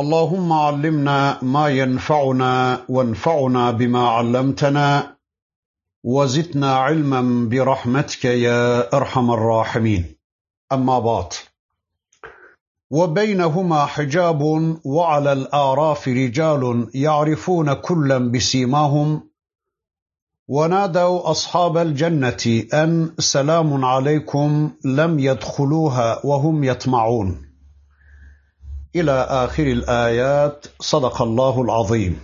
اللهم علمنا ما ينفعنا وانفعنا بما علمتنا وزدنا علما برحمتك يا أرحم الراحمين. أما بعد وبينهما حجاب وعلى الاعراف رجال يعرفون كلا بسيماهم ونادوا أصحاب الجنة أن سلام عليكم لم يدخلوها وهم يطمعون. İlâ âhiril âyât sadakallâhul azîm.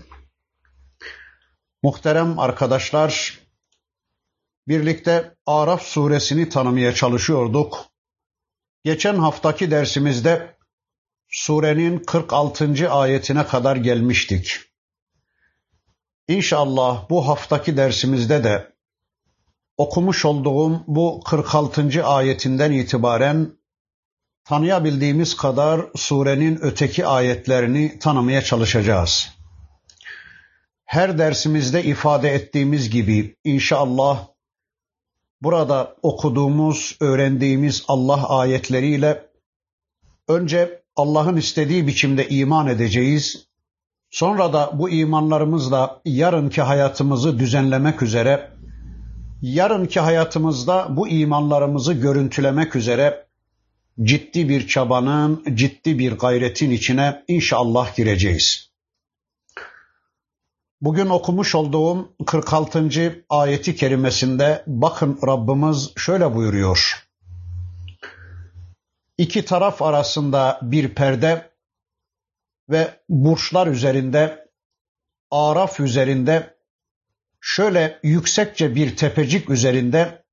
Muhterem arkadaşlar, birlikte Araf suresini tanımaya çalışıyorduk. Geçen haftaki dersimizde surenin 46. ayetine kadar gelmiştik. İnşallah bu haftaki dersimizde de okumuş olduğum bu 46. ayetinden itibaren tanıyabildiğimiz kadar surenin öteki ayetlerini tanımaya çalışacağız. Her dersimizde ifade ettiğimiz gibi inşallah burada okuduğumuz, öğrendiğimiz Allah ayetleriyle önce Allah'ın istediği biçimde iman edeceğiz. Sonra da bu imanlarımızla yarınki hayatımızı düzenlemek üzere, yarınki hayatımızda bu imanlarımızı görüntülemek üzere ciddi bir çabanın, ciddi bir gayretin içine inşallah gireceğiz. Bugün okumuş olduğum 46. ayeti kerimesinde bakın Rabbimiz şöyle buyuruyor. İki taraf arasında bir perde ve burçlar üzerinde, araf üzerinde, şöyle yüksekçe bir tepecik üzerinde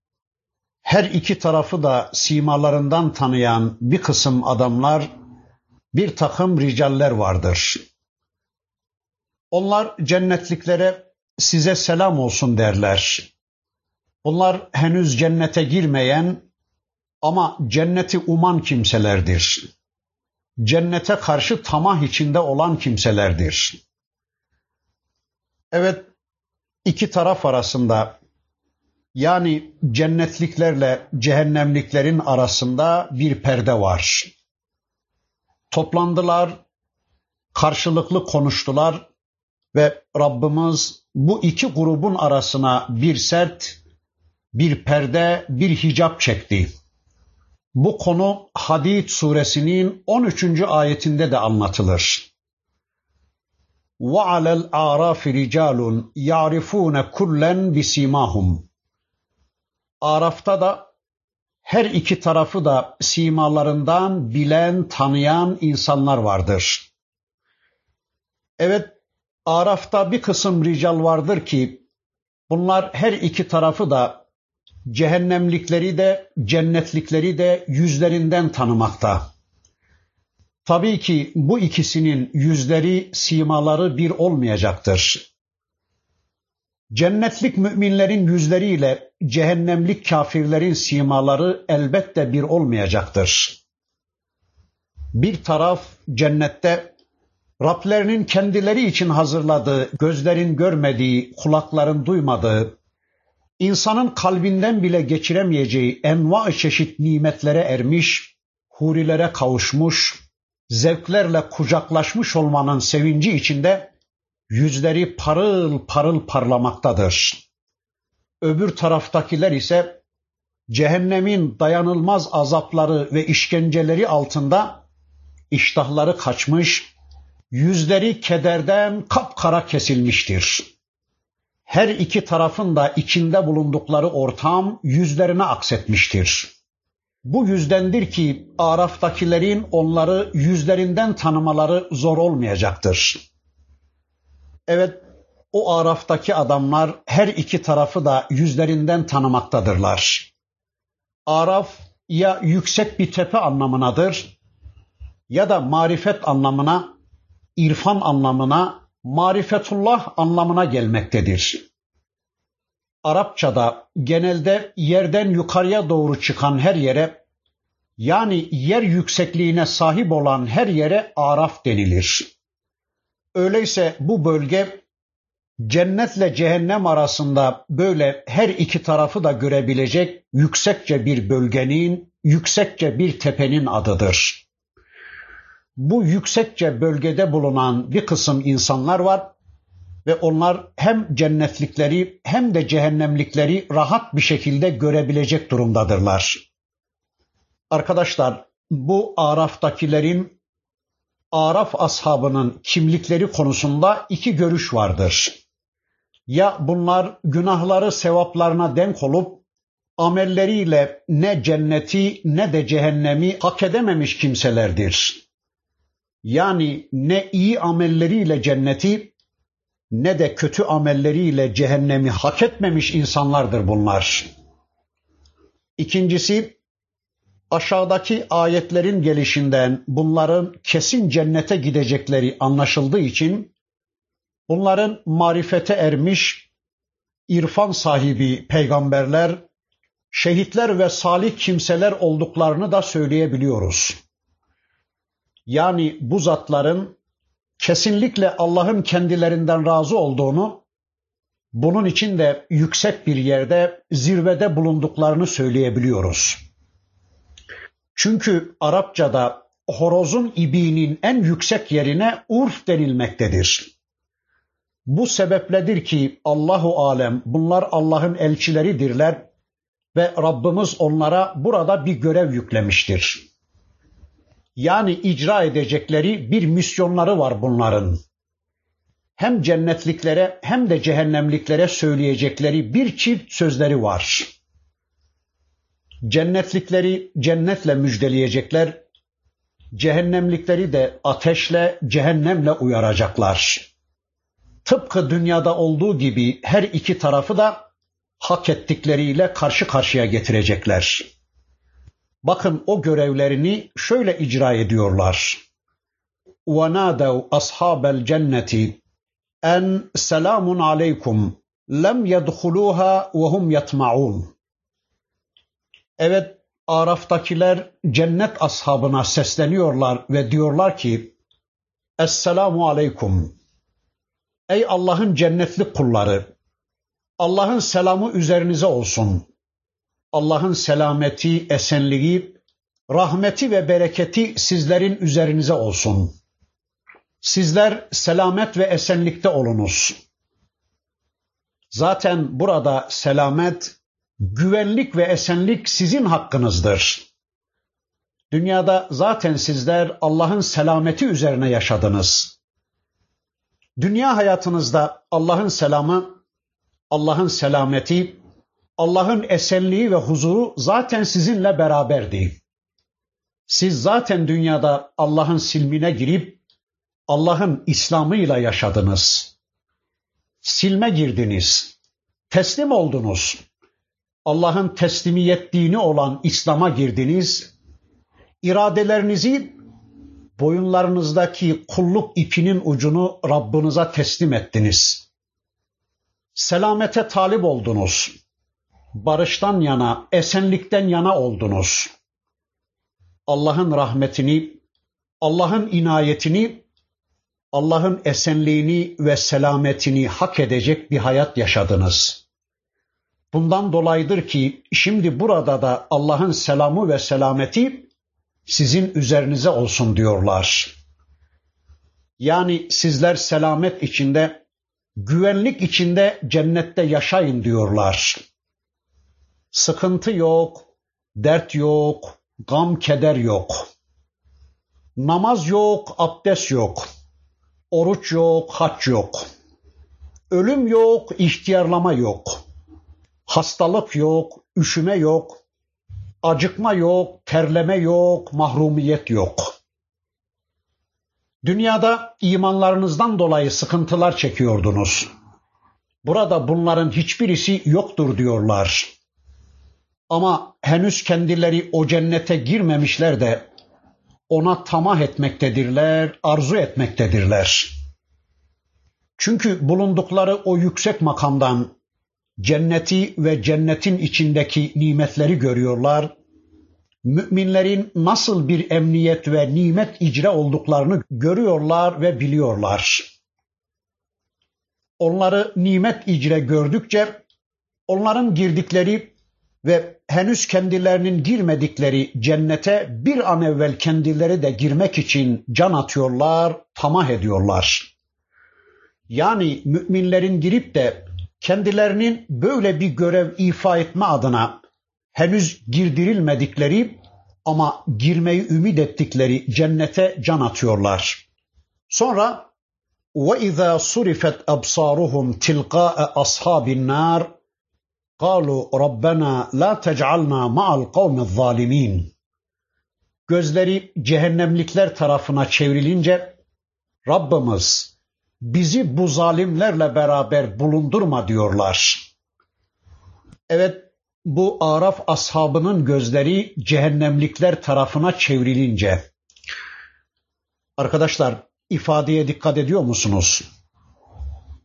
her iki tarafı da simalarından tanıyan bir kısım adamlar, bir takım ricaller vardır. Onlar cennetliklere size selam olsun derler. Bunlar henüz cennete girmeyen ama cenneti uman kimselerdir. Cennete karşı tamah içinde olan kimselerdir. Evet, iki taraf arasında yani cennetliklerle cehennemliklerin arasında bir perde var. Toplandılar, karşılıklı konuştular ve Rabbimiz bu iki grubun arasına bir sert, bir perde, bir hicap çekti. Bu konu Hadid suresinin 13. ayetinde de anlatılır. وَعَلَى الْاَعْرَافِ رِجَالٌ يَعْرِفُونَ كُلًّا بِسِيمَاهُمْ Araf'ta da her iki tarafı da simalarından bilen, tanıyan insanlar vardır. Evet, Araf'ta bir kısım rical vardır ki bunlar her iki tarafı da cehennemlikleri de cennetlikleri de yüzlerinden tanımakta. Tabii ki bu ikisinin yüzleri, simaları bir olmayacaktır. Cennetlik müminlerin yüzleriyle cehennemlik kafirlerin simaları elbette bir olmayacaktır. Bir taraf cennette Rablerinin kendileri için hazırladığı, gözlerin görmediği, kulakların duymadığı, insanın kalbinden bile geçiremeyeceği enva çeşit nimetlere ermiş, hurilere kavuşmuş, zevklerle kucaklaşmış olmanın sevinci içinde yüzleri parıl parıl parlamaktadır. Öbür taraftakiler ise cehennemin dayanılmaz azapları ve işkenceleri altında iştahları kaçmış, yüzleri kederden kapkara kesilmiştir. Her iki tarafın da içinde bulundukları ortam yüzlerine aksetmiştir. Bu yüzdendir ki Araf'takilerin onları yüzlerinden tanımaları zor olmayacaktır. Evet, o Araf'taki adamlar her iki tarafı da yüzlerinden tanımaktadırlar. Araf ya yüksek bir tepe anlamınadır ya da marifet anlamına irfan anlamına, marifetullah anlamına gelmektedir. Arapçada genelde yerden yukarıya doğru çıkan her yere yani yer yüksekliğine sahip olan her yere araf denilir. Öyleyse bu bölge cennetle cehennem arasında böyle her iki tarafı da görebilecek yüksekçe bir bölgenin, yüksekçe bir tepenin adıdır. Bu yüksekçe bölgede bulunan bir kısım insanlar var ve onlar hem cennetlikleri hem de cehennemlikleri rahat bir şekilde görebilecek durumdadırlar. Arkadaşlar bu Araf'takilerin Araf ashabının kimlikleri konusunda iki görüş vardır. Ya bunlar günahları sevaplarına denk olup amelleriyle ne cenneti ne de cehennemi hak edememiş kimselerdir. Yani ne iyi amelleriyle cenneti ne de kötü amelleriyle cehennemi hak etmemiş insanlardır bunlar. İkincisi aşağıdaki ayetlerin gelişinden bunların kesin cennete gidecekleri anlaşıldığı için bunların marifete ermiş irfan sahibi peygamberler, şehitler ve salih kimseler olduklarını da söyleyebiliyoruz. Yani bu zatların kesinlikle Allah'ın kendilerinden razı olduğunu, bunun için de yüksek bir yerde, zirvede bulunduklarını söyleyebiliyoruz. Çünkü Arapçada horozun ibiğinin en yüksek yerine urf denilmektedir. Bu sebepledir ki Allahu alem bunlar Allah'ın elçileridirler ve Rabbimiz onlara burada bir görev yüklemiştir. Yani icra edecekleri bir misyonları var bunların. Hem cennetliklere hem de cehennemliklere söyleyecekleri bir çift sözleri var. Cennetlikleri cennetle müjdeleyecekler, cehennemlikleri de ateşle, cehennemle uyaracaklar. Tıpkı dünyada olduğu gibi her iki tarafı da hak ettikleriyle karşı karşıya getirecekler. Bakın o görevlerini şöyle icra ediyorlar. وَنَادَوْا أَصْحَابَ الْجَنَّةِ en selamun aleykum lem yedhuluha ve hum yatmaun. Evet Araf'takiler cennet ashabına sesleniyorlar ve diyorlar ki Esselamu aleykum. Ey Allah'ın cennetli kulları. Allah'ın selamı üzerinize olsun. Allah'ın selameti, esenliği, rahmeti ve bereketi sizlerin üzerinize olsun. Sizler selamet ve esenlikte olunuz. Zaten burada selamet, güvenlik ve esenlik sizin hakkınızdır. Dünyada zaten sizler Allah'ın selameti üzerine yaşadınız. Dünya hayatınızda Allah'ın selamı, Allah'ın selameti, Allah'ın esenliği ve huzuru zaten sizinle beraberdi. Siz zaten dünyada Allah'ın silmine girip Allah'ın İslam'ıyla yaşadınız. Silme girdiniz. Teslim oldunuz. Allah'ın teslimiyet dini olan İslam'a girdiniz. İradelerinizi boyunlarınızdaki kulluk ipinin ucunu Rabbinize teslim ettiniz. Selamete talip oldunuz. Barıştan yana, esenlikten yana oldunuz. Allah'ın rahmetini, Allah'ın inayetini, Allah'ın esenliğini ve selametini hak edecek bir hayat yaşadınız. Bundan dolayıdır ki şimdi burada da Allah'ın selamı ve selameti sizin üzerinize olsun diyorlar. Yani sizler selamet içinde, güvenlik içinde cennette yaşayın diyorlar. Sıkıntı yok, dert yok, gam keder yok. Namaz yok, abdest yok. Oruç yok, haç yok. Ölüm yok, ihtiyarlama yok. Hastalık yok, üşüme yok. Acıkma yok, terleme yok, mahrumiyet yok. Dünyada imanlarınızdan dolayı sıkıntılar çekiyordunuz. Burada bunların hiçbirisi yoktur diyorlar. Ama henüz kendileri o cennete girmemişler de ona tamah etmektedirler, arzu etmektedirler. Çünkü bulundukları o yüksek makamdan cenneti ve cennetin içindeki nimetleri görüyorlar. Müminlerin nasıl bir emniyet ve nimet icra olduklarını görüyorlar ve biliyorlar. Onları nimet icra gördükçe onların girdikleri ve henüz kendilerinin girmedikleri cennete bir an evvel kendileri de girmek için can atıyorlar, tamah ediyorlar. Yani müminlerin girip de kendilerinin böyle bir görev ifa etme adına henüz girdirilmedikleri ama girmeyi ümit ettikleri cennete can atıyorlar. Sonra وَإِذَا صُرِفَتْ أَبْصَارُهُمْ تِلْقَاءَ أَصْحَابِ النَّارِ قالوا ربنا لا تجعلنا مع القوم الظالمين Gözleri cehennemlikler tarafına çevrilince Rabbimiz bizi bu zalimlerle beraber bulundurma diyorlar. Evet bu Araf ashabının gözleri cehennemlikler tarafına çevrilince arkadaşlar ifadeye dikkat ediyor musunuz?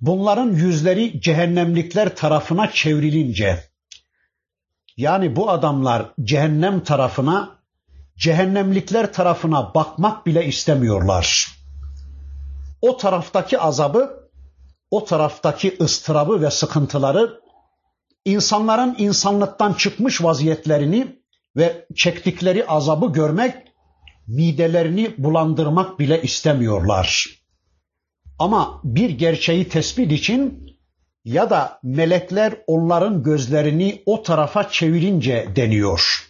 bunların yüzleri cehennemlikler tarafına çevrilince yani bu adamlar cehennem tarafına cehennemlikler tarafına bakmak bile istemiyorlar. O taraftaki azabı, o taraftaki ıstırabı ve sıkıntıları insanların insanlıktan çıkmış vaziyetlerini ve çektikleri azabı görmek, midelerini bulandırmak bile istemiyorlar. Ama bir gerçeği tespit için ya da melekler onların gözlerini o tarafa çevirince deniyor.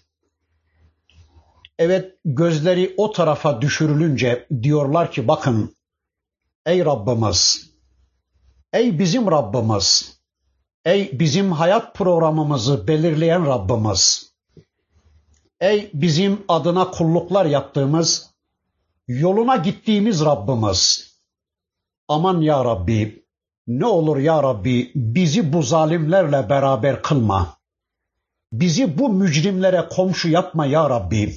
Evet gözleri o tarafa düşürülünce diyorlar ki bakın ey Rabbimiz, ey bizim Rabbimiz, ey bizim hayat programımızı belirleyen Rabbimiz, ey bizim adına kulluklar yaptığımız, yoluna gittiğimiz Rabbimiz, Aman ya Rabbi, ne olur ya Rabbi bizi bu zalimlerle beraber kılma. Bizi bu mücrimlere komşu yapma ya Rabbi.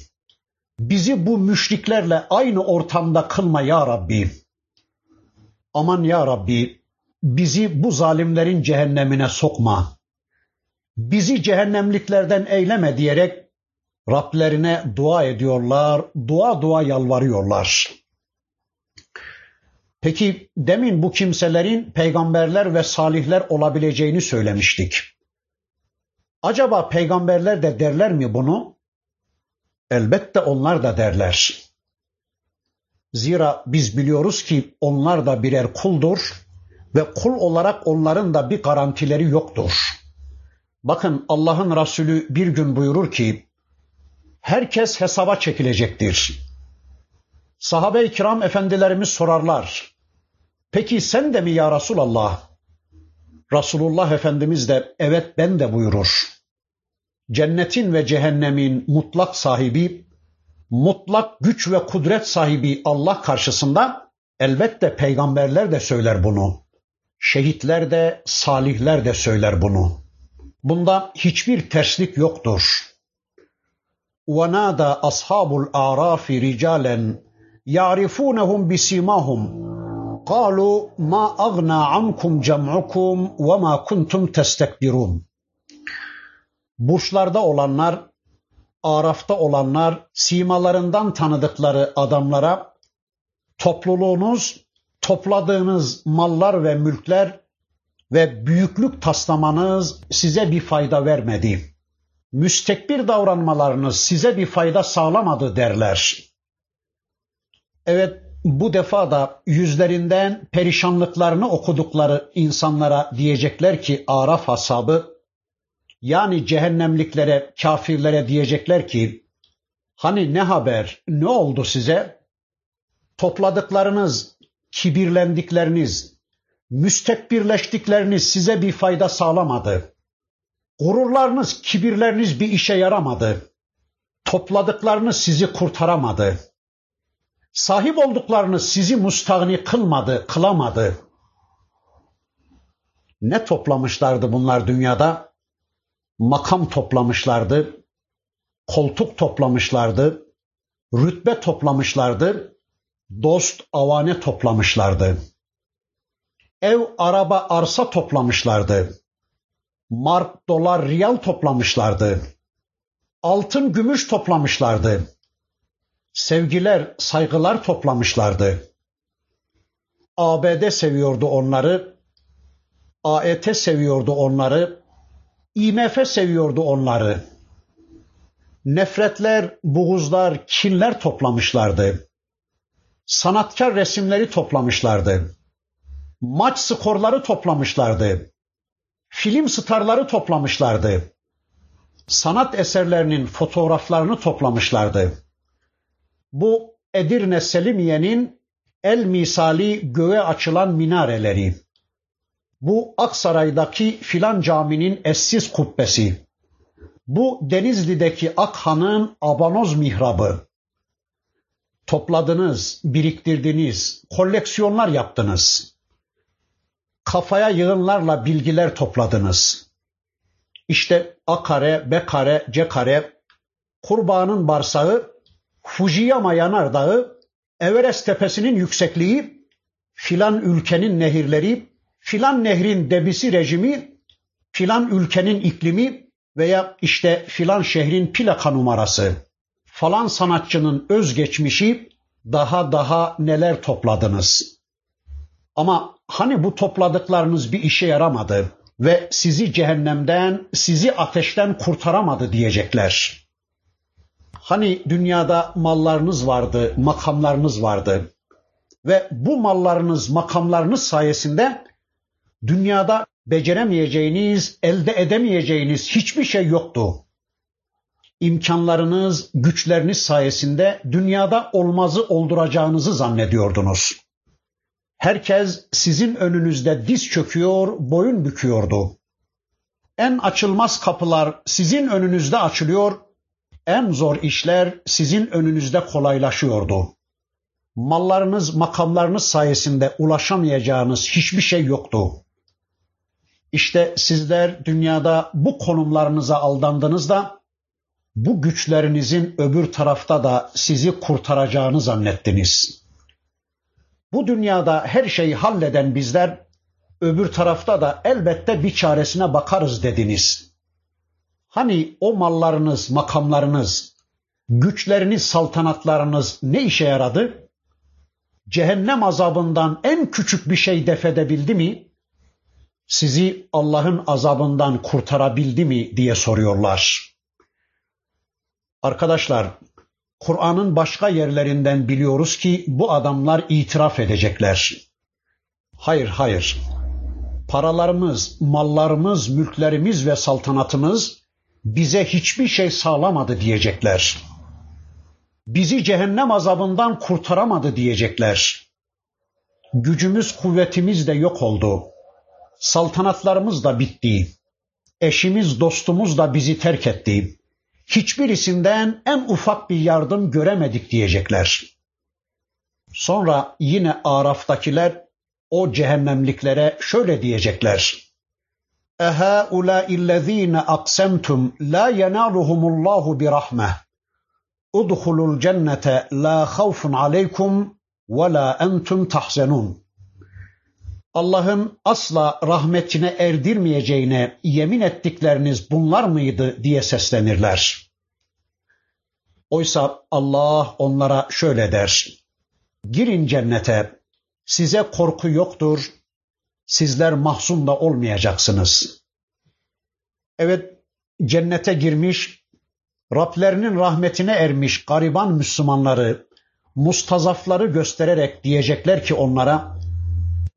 Bizi bu müşriklerle aynı ortamda kılma ya Rabbi. Aman ya Rabbi, bizi bu zalimlerin cehennemine sokma. Bizi cehennemliklerden eyleme diyerek Rablerine dua ediyorlar, dua dua yalvarıyorlar. Peki demin bu kimselerin peygamberler ve salihler olabileceğini söylemiştik. Acaba peygamberler de derler mi bunu? Elbette onlar da derler. Zira biz biliyoruz ki onlar da birer kuldur ve kul olarak onların da bir garantileri yoktur. Bakın Allah'ın Resulü bir gün buyurur ki herkes hesaba çekilecektir. Sahabe-i kiram efendilerimiz sorarlar. Peki sen de mi ya Resulallah? Resulullah Efendimiz de evet ben de buyurur. Cennetin ve cehennemin mutlak sahibi, mutlak güç ve kudret sahibi Allah karşısında elbette peygamberler de söyler bunu. Şehitler de, salihler de söyler bunu. Bunda hiçbir terslik yoktur. وَنَادَى أَصْحَابُ الْأَعْرَافِ رِجَالًا يَعْرِفُونَهُمْ بِسِيمَاهُمْ قالوا ما أغنى عنكم جمعكم وما كنتم تستكبرون Burçlarda olanlar, Araf'ta olanlar, simalarından tanıdıkları adamlara topluluğunuz, topladığınız mallar ve mülkler ve büyüklük taslamanız size bir fayda vermedi. Müstekbir davranmalarınız size bir fayda sağlamadı derler. Evet bu defa da yüzlerinden perişanlıklarını okudukları insanlara diyecekler ki Araf hasabı yani cehennemliklere, kafirlere diyecekler ki hani ne haber, ne oldu size? Topladıklarınız, kibirlendikleriniz, müstekbirleştikleriniz size bir fayda sağlamadı. Gururlarınız, kibirleriniz bir işe yaramadı. Topladıklarınız sizi kurtaramadı.'' Sahip olduklarını sizi mustagni kılmadı, kılamadı. Ne toplamışlardı bunlar dünyada? Makam toplamışlardı, koltuk toplamışlardı, Rütbe toplamışlardı, dost avane toplamışlardı. Ev, araba, arsa toplamışlardı. Mark, dolar, riyal toplamışlardı. Altın, gümüş toplamışlardı. Sevgiler, saygılar toplamışlardı. ABD seviyordu onları. AET seviyordu onları. IMF seviyordu onları. Nefretler, buğuzlar, kinler toplamışlardı. Sanatkar resimleri toplamışlardı. Maç skorları toplamışlardı. Film starları toplamışlardı. Sanat eserlerinin fotoğraflarını toplamışlardı. Bu Edirne Selimiye'nin el misali göğe açılan minareleri. Bu Aksaray'daki filan caminin eşsiz kubbesi. Bu Denizli'deki Akhan'ın abanoz mihrabı. Topladınız, biriktirdiniz, koleksiyonlar yaptınız. Kafaya yığınlarla bilgiler topladınız. İşte A kare, B kare, C kare, kurbanın barsağı, Fujiyama yanardağı, Everest tepesinin yüksekliği, filan ülkenin nehirleri, filan nehrin debisi rejimi, filan ülkenin iklimi veya işte filan şehrin plaka numarası, falan sanatçının özgeçmişi, daha daha neler topladınız. Ama hani bu topladıklarınız bir işe yaramadı ve sizi cehennemden, sizi ateşten kurtaramadı diyecekler. Hani dünyada mallarınız vardı, makamlarınız vardı ve bu mallarınız, makamlarınız sayesinde dünyada beceremeyeceğiniz, elde edemeyeceğiniz hiçbir şey yoktu. İmkanlarınız, güçleriniz sayesinde dünyada olmazı olduracağınızı zannediyordunuz. Herkes sizin önünüzde diz çöküyor, boyun büküyordu. En açılmaz kapılar sizin önünüzde açılıyor, en zor işler sizin önünüzde kolaylaşıyordu. Mallarınız, makamlarınız sayesinde ulaşamayacağınız hiçbir şey yoktu. İşte sizler dünyada bu konumlarınıza aldandınız da bu güçlerinizin öbür tarafta da sizi kurtaracağını zannettiniz. Bu dünyada her şeyi halleden bizler öbür tarafta da elbette bir çaresine bakarız dediniz. Hani o mallarınız, makamlarınız, güçleriniz, saltanatlarınız ne işe yaradı? Cehennem azabından en küçük bir şey defedebildi mi? Sizi Allah'ın azabından kurtarabildi mi diye soruyorlar. Arkadaşlar, Kur'an'ın başka yerlerinden biliyoruz ki bu adamlar itiraf edecekler. Hayır, hayır. Paralarımız, mallarımız, mülklerimiz ve saltanatımız bize hiçbir şey sağlamadı diyecekler. Bizi cehennem azabından kurtaramadı diyecekler. Gücümüz, kuvvetimiz de yok oldu saltanatlarımız da bitti. Eşimiz, dostumuz da bizi terk etti. Hiçbirisinden en ufak bir yardım göremedik diyecekler. Sonra yine Araf'takiler o cehennemliklere şöyle diyecekler. Eha ula illezine aksemtum la yenaluhumullahu bi rahmeh. Udhulul cennete la havfun aleykum ve la entum tahzenun. Allah'ın asla rahmetine erdirmeyeceğine yemin ettikleriniz bunlar mıydı diye seslenirler. Oysa Allah onlara şöyle der. Girin cennete, size korku yoktur, sizler mahzun da olmayacaksınız. Evet, cennete girmiş, Rablerinin rahmetine ermiş gariban Müslümanları, mustazafları göstererek diyecekler ki onlara,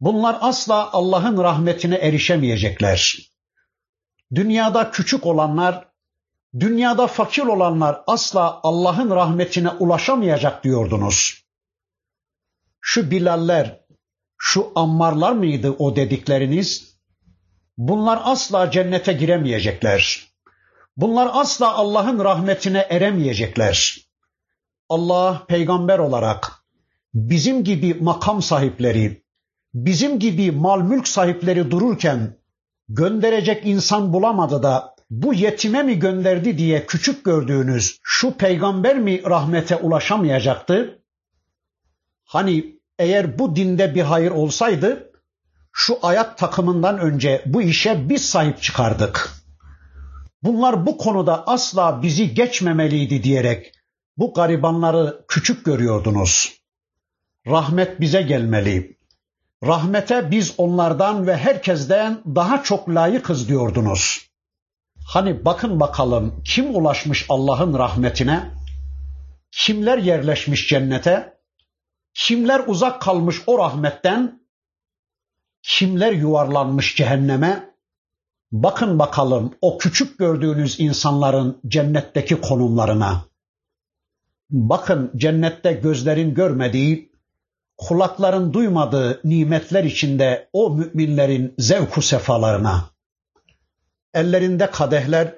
bunlar asla Allah'ın rahmetine erişemeyecekler. Dünyada küçük olanlar, dünyada fakir olanlar asla Allah'ın rahmetine ulaşamayacak diyordunuz. Şu Bilaller, şu ammarlar mıydı o dedikleriniz? Bunlar asla cennete giremeyecekler. Bunlar asla Allah'ın rahmetine eremeyecekler. Allah peygamber olarak bizim gibi makam sahipleri, bizim gibi mal mülk sahipleri dururken gönderecek insan bulamadı da bu yetime mi gönderdi diye küçük gördüğünüz şu peygamber mi rahmete ulaşamayacaktı? Hani eğer bu dinde bir hayır olsaydı şu ayak takımından önce bu işe biz sahip çıkardık. Bunlar bu konuda asla bizi geçmemeliydi diyerek bu garibanları küçük görüyordunuz. Rahmet bize gelmeli. Rahmete biz onlardan ve herkesten daha çok layıkız diyordunuz. Hani bakın bakalım kim ulaşmış Allah'ın rahmetine? Kimler yerleşmiş cennete? Kimler uzak kalmış o rahmetten? Kimler yuvarlanmış cehenneme? Bakın bakalım o küçük gördüğünüz insanların cennetteki konumlarına. Bakın cennette gözlerin görmediği, kulakların duymadığı nimetler içinde o müminlerin zevku sefalarına. Ellerinde kadehler,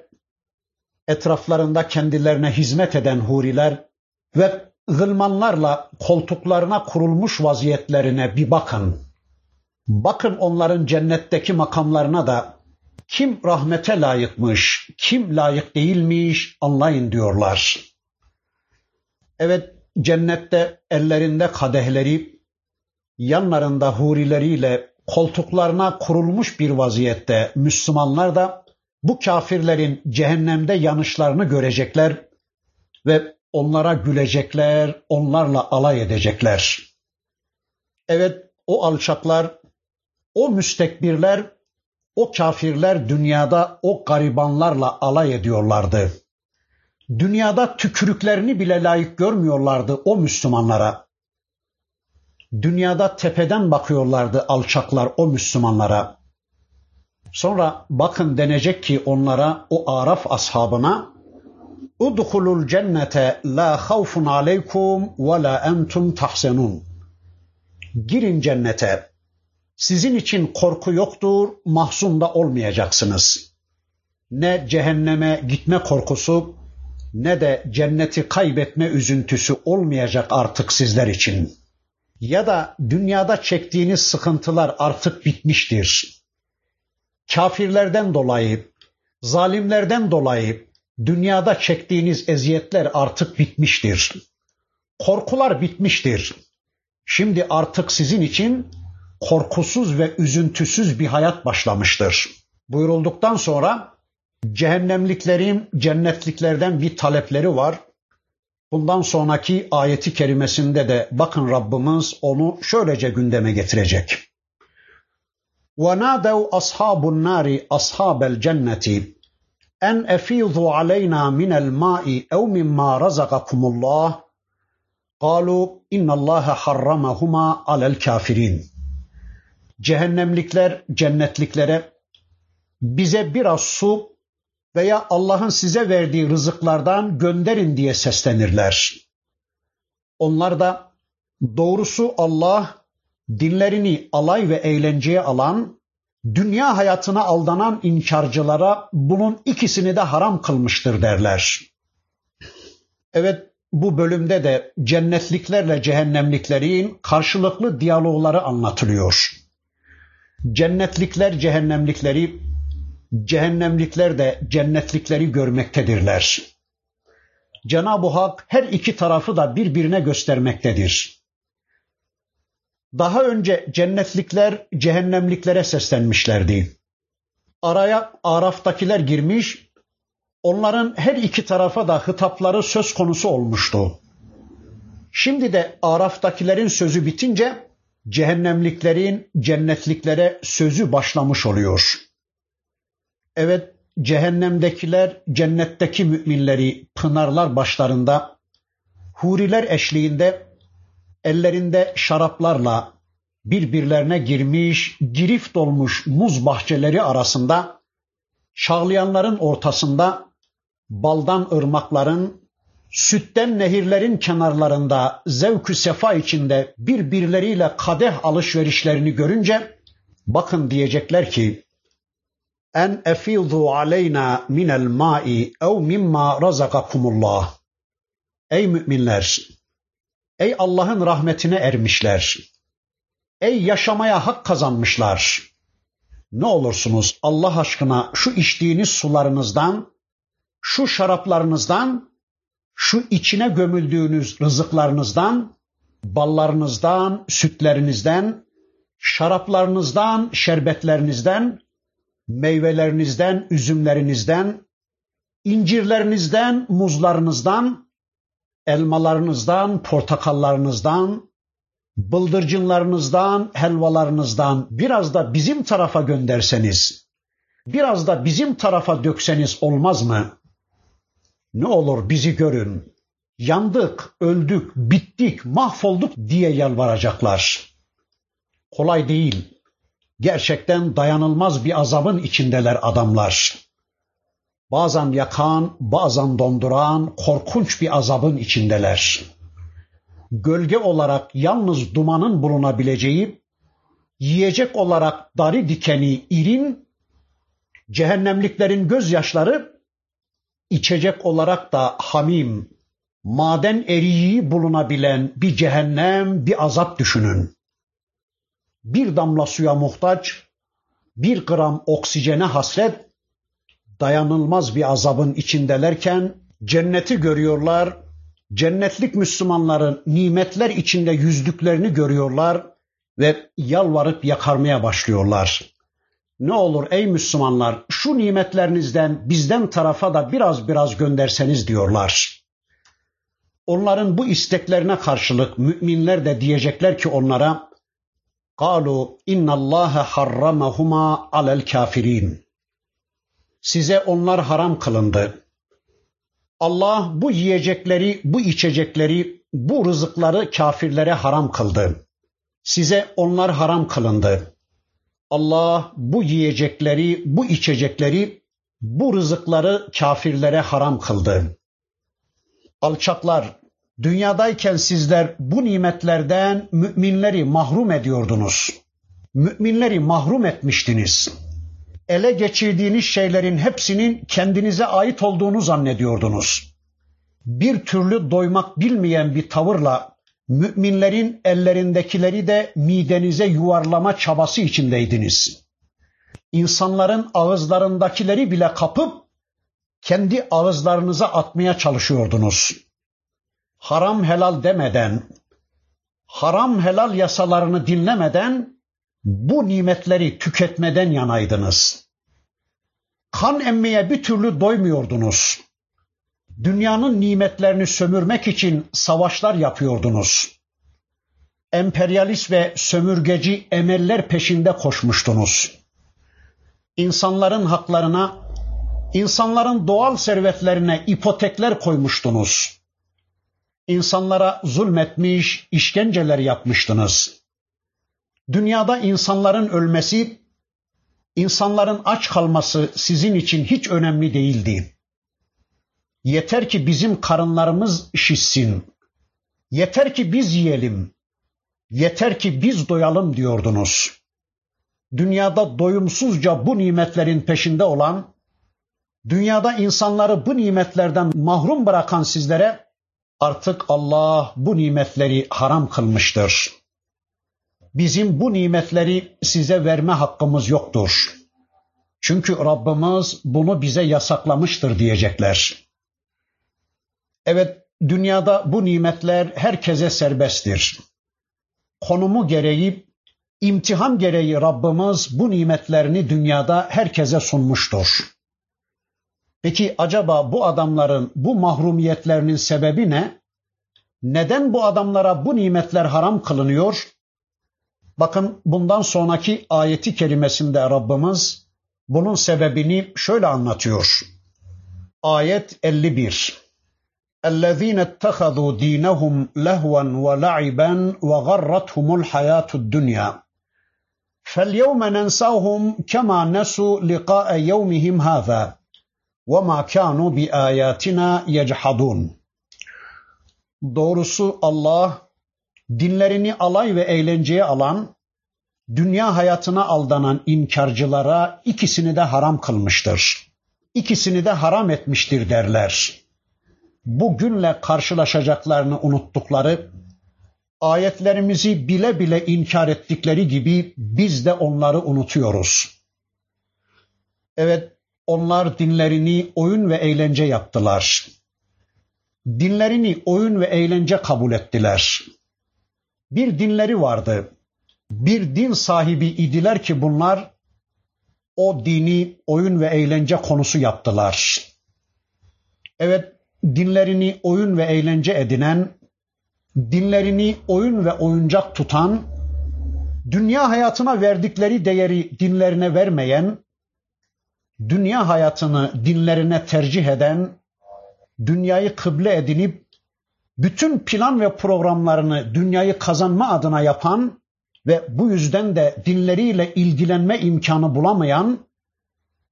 etraflarında kendilerine hizmet eden huriler ve gılmanlarla koltuklarına kurulmuş vaziyetlerine bir bakın. Bakın onların cennetteki makamlarına da kim rahmete layıkmış, kim layık değilmiş anlayın diyorlar. Evet cennette ellerinde kadehleri, yanlarında hurileriyle koltuklarına kurulmuş bir vaziyette Müslümanlar da bu kafirlerin cehennemde yanışlarını görecekler ve onlara gülecekler, onlarla alay edecekler. Evet o alçaklar, o müstekbirler, o kafirler dünyada o garibanlarla alay ediyorlardı. Dünyada tükürüklerini bile layık görmüyorlardı o Müslümanlara. Dünyada tepeden bakıyorlardı alçaklar o Müslümanlara. Sonra bakın denecek ki onlara o Araf ashabına Udhulul cennete la havfun aleykum ve la entum tahsenun. Girin cennete. Sizin için korku yoktur, mahzun da olmayacaksınız. Ne cehenneme gitme korkusu, ne de cenneti kaybetme üzüntüsü olmayacak artık sizler için. Ya da dünyada çektiğiniz sıkıntılar artık bitmiştir. Kafirlerden dolayı, zalimlerden dolayı dünyada çektiğiniz eziyetler artık bitmiştir. Korkular bitmiştir. Şimdi artık sizin için korkusuz ve üzüntüsüz bir hayat başlamıştır. Buyurulduktan sonra cehennemliklerin cennetliklerden bir talepleri var. Bundan sonraki ayeti kerimesinde de bakın Rabbimiz onu şöylece gündeme getirecek. وَنَادَوْا أَصْحَابُ النَّارِ أَصْحَابَ الْجَنَّةِ en efizu aleyna minel ma'i ev mimma razakakumullah Kalu innallaha harramahuma alel kafirin. Cehennemlikler cennetliklere bize biraz su veya Allah'ın size verdiği rızıklardan gönderin diye seslenirler. Onlar da doğrusu Allah dinlerini alay ve eğlenceye alan dünya hayatına aldanan inkarcılara bunun ikisini de haram kılmıştır derler. Evet bu bölümde de cennetliklerle cehennemliklerin karşılıklı diyalogları anlatılıyor. Cennetlikler cehennemlikleri, cehennemlikler de cennetlikleri görmektedirler. Cenab-ı Hak her iki tarafı da birbirine göstermektedir. Daha önce cennetlikler cehennemliklere seslenmişlerdi. Araya Araf'takiler girmiş, onların her iki tarafa da hitapları söz konusu olmuştu. Şimdi de Araf'takilerin sözü bitince cehennemliklerin cennetliklere sözü başlamış oluyor. Evet, cehennemdekiler cennetteki müminleri pınarlar başlarında, huriler eşliğinde ellerinde şaraplarla birbirlerine girmiş, girift olmuş muz bahçeleri arasında, şağlayanların ortasında, baldan ırmakların, sütten nehirlerin kenarlarında zevkü sefa içinde birbirleriyle kadeh alışverişlerini görünce, bakın diyecekler ki, en efidu aleyna minel ma'i ev mimma razakakumullah. Ey müminler! Ey Allah'ın rahmetine ermişler. Ey yaşamaya hak kazanmışlar. Ne olursunuz Allah aşkına şu içtiğiniz sularınızdan, şu şaraplarınızdan, şu içine gömüldüğünüz rızıklarınızdan, ballarınızdan, sütlerinizden, şaraplarınızdan, şerbetlerinizden, meyvelerinizden, üzümlerinizden, incirlerinizden, muzlarınızdan, elmalarınızdan, portakallarınızdan, bıldırcınlarınızdan, helvalarınızdan biraz da bizim tarafa gönderseniz, biraz da bizim tarafa dökseniz olmaz mı? Ne olur bizi görün. Yandık, öldük, bittik, mahvolduk diye yalvaracaklar. Kolay değil. Gerçekten dayanılmaz bir azabın içindeler adamlar. Bazen yakan, bazen donduran korkunç bir azabın içindeler. Gölge olarak yalnız dumanın bulunabileceği, yiyecek olarak dari dikeni irin, cehennemliklerin gözyaşları, içecek olarak da hamim, maden eriği bulunabilen bir cehennem, bir azap düşünün. Bir damla suya muhtaç, bir gram oksijene hasret, dayanılmaz bir azabın içindelerken cenneti görüyorlar, cennetlik Müslümanların nimetler içinde yüzdüklerini görüyorlar ve yalvarıp yakarmaya başlıyorlar. Ne olur ey Müslümanlar şu nimetlerinizden bizden tarafa da biraz biraz gönderseniz diyorlar. Onların bu isteklerine karşılık müminler de diyecekler ki onlara قالوا إن الله حرمهما على الكافرين Size onlar haram kılındı. Allah bu yiyecekleri, bu içecekleri, bu rızıkları kafirlere haram kıldı. Size onlar haram kılındı. Allah bu yiyecekleri, bu içecekleri, bu rızıkları kafirlere haram kıldı. Alçaklar, dünyadayken sizler bu nimetlerden müminleri mahrum ediyordunuz. Müminleri mahrum etmiştiniz. Ele geçirdiğiniz şeylerin hepsinin kendinize ait olduğunu zannediyordunuz. Bir türlü doymak bilmeyen bir tavırla müminlerin ellerindekileri de midenize yuvarlama çabası içindeydiniz. İnsanların ağızlarındakileri bile kapıp kendi ağızlarınıza atmaya çalışıyordunuz. Haram helal demeden, haram helal yasalarını dinlemeden bu nimetleri tüketmeden yanaydınız. Kan emmeye bir türlü doymuyordunuz dünyanın nimetlerini sömürmek için savaşlar yapıyordunuz. Emperyalist ve sömürgeci emeller peşinde koşmuştunuz. İnsanların haklarına, insanların doğal servetlerine ipotekler koymuştunuz. İnsanlara zulmetmiş, işkenceler yapmıştınız. Dünyada insanların ölmesi, insanların aç kalması sizin için hiç önemli değildi. Yeter ki bizim karınlarımız şişsin. Yeter ki biz yiyelim. Yeter ki biz doyalım diyordunuz. Dünyada doyumsuzca bu nimetlerin peşinde olan, dünyada insanları bu nimetlerden mahrum bırakan sizlere artık Allah bu nimetleri haram kılmıştır. Bizim bu nimetleri size verme hakkımız yoktur. Çünkü Rabbimiz bunu bize yasaklamıştır diyecekler. Evet, dünyada bu nimetler herkese serbesttir. Konumu gereği, imtihan gereği Rabbimiz bu nimetlerini dünyada herkese sunmuştur. Peki acaba bu adamların bu mahrumiyetlerinin sebebi ne? Neden bu adamlara bu nimetler haram kılınıyor? Bakın bundan sonraki ayeti kerimesinde Rabbimiz bunun sebebini şöyle anlatıyor. Ayet 51. الذين اتخذوا دينهم لهوا ولعبا وغرتهم الحياة الدنيا فاليوم ننساهم كما نسوا لقاء يومهم هذا وما كانوا بآياتنا يجحدون Doğrusu Allah dinlerini alay ve eğlenceye alan, dünya hayatına aldanan inkarcılara ikisini de haram kılmıştır. İkisini de haram etmiştir derler bugünle karşılaşacaklarını unuttukları, ayetlerimizi bile bile inkar ettikleri gibi biz de onları unutuyoruz. Evet, onlar dinlerini oyun ve eğlence yaptılar. Dinlerini oyun ve eğlence kabul ettiler. Bir dinleri vardı. Bir din sahibi idiler ki bunlar o dini oyun ve eğlence konusu yaptılar. Evet, dinlerini oyun ve eğlence edinen, dinlerini oyun ve oyuncak tutan, dünya hayatına verdikleri değeri dinlerine vermeyen, dünya hayatını dinlerine tercih eden, dünyayı kıble edinip bütün plan ve programlarını dünyayı kazanma adına yapan ve bu yüzden de dinleriyle ilgilenme imkanı bulamayan,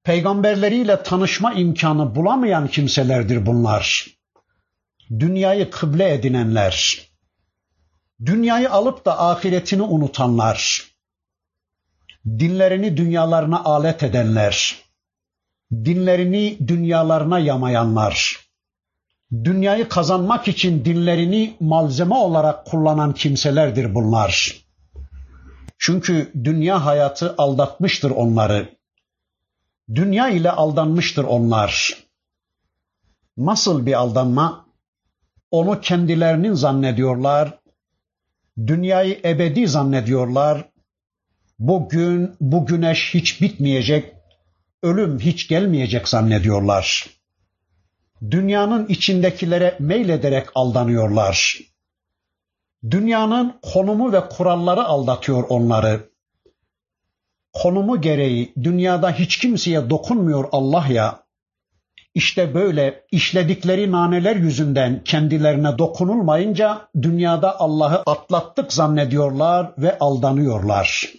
peygamberleriyle tanışma imkanı bulamayan kimselerdir bunlar. Dünyayı kıble edinenler, dünyayı alıp da ahiretini unutanlar, dinlerini dünyalarına alet edenler, dinlerini dünyalarına yamayanlar, dünyayı kazanmak için dinlerini malzeme olarak kullanan kimselerdir bunlar. Çünkü dünya hayatı aldatmıştır onları. Dünya ile aldanmıştır onlar. Nasıl bir aldanma? Onu kendilerinin zannediyorlar. Dünyayı ebedi zannediyorlar. Bugün bu güneş hiç bitmeyecek, ölüm hiç gelmeyecek zannediyorlar. Dünyanın içindekilere meylederek aldanıyorlar. Dünyanın konumu ve kuralları aldatıyor onları. Konumu gereği dünyada hiç kimseye dokunmuyor Allah ya. İşte böyle işledikleri naneler yüzünden kendilerine dokunulmayınca dünyada Allah'ı atlattık zannediyorlar ve aldanıyorlar.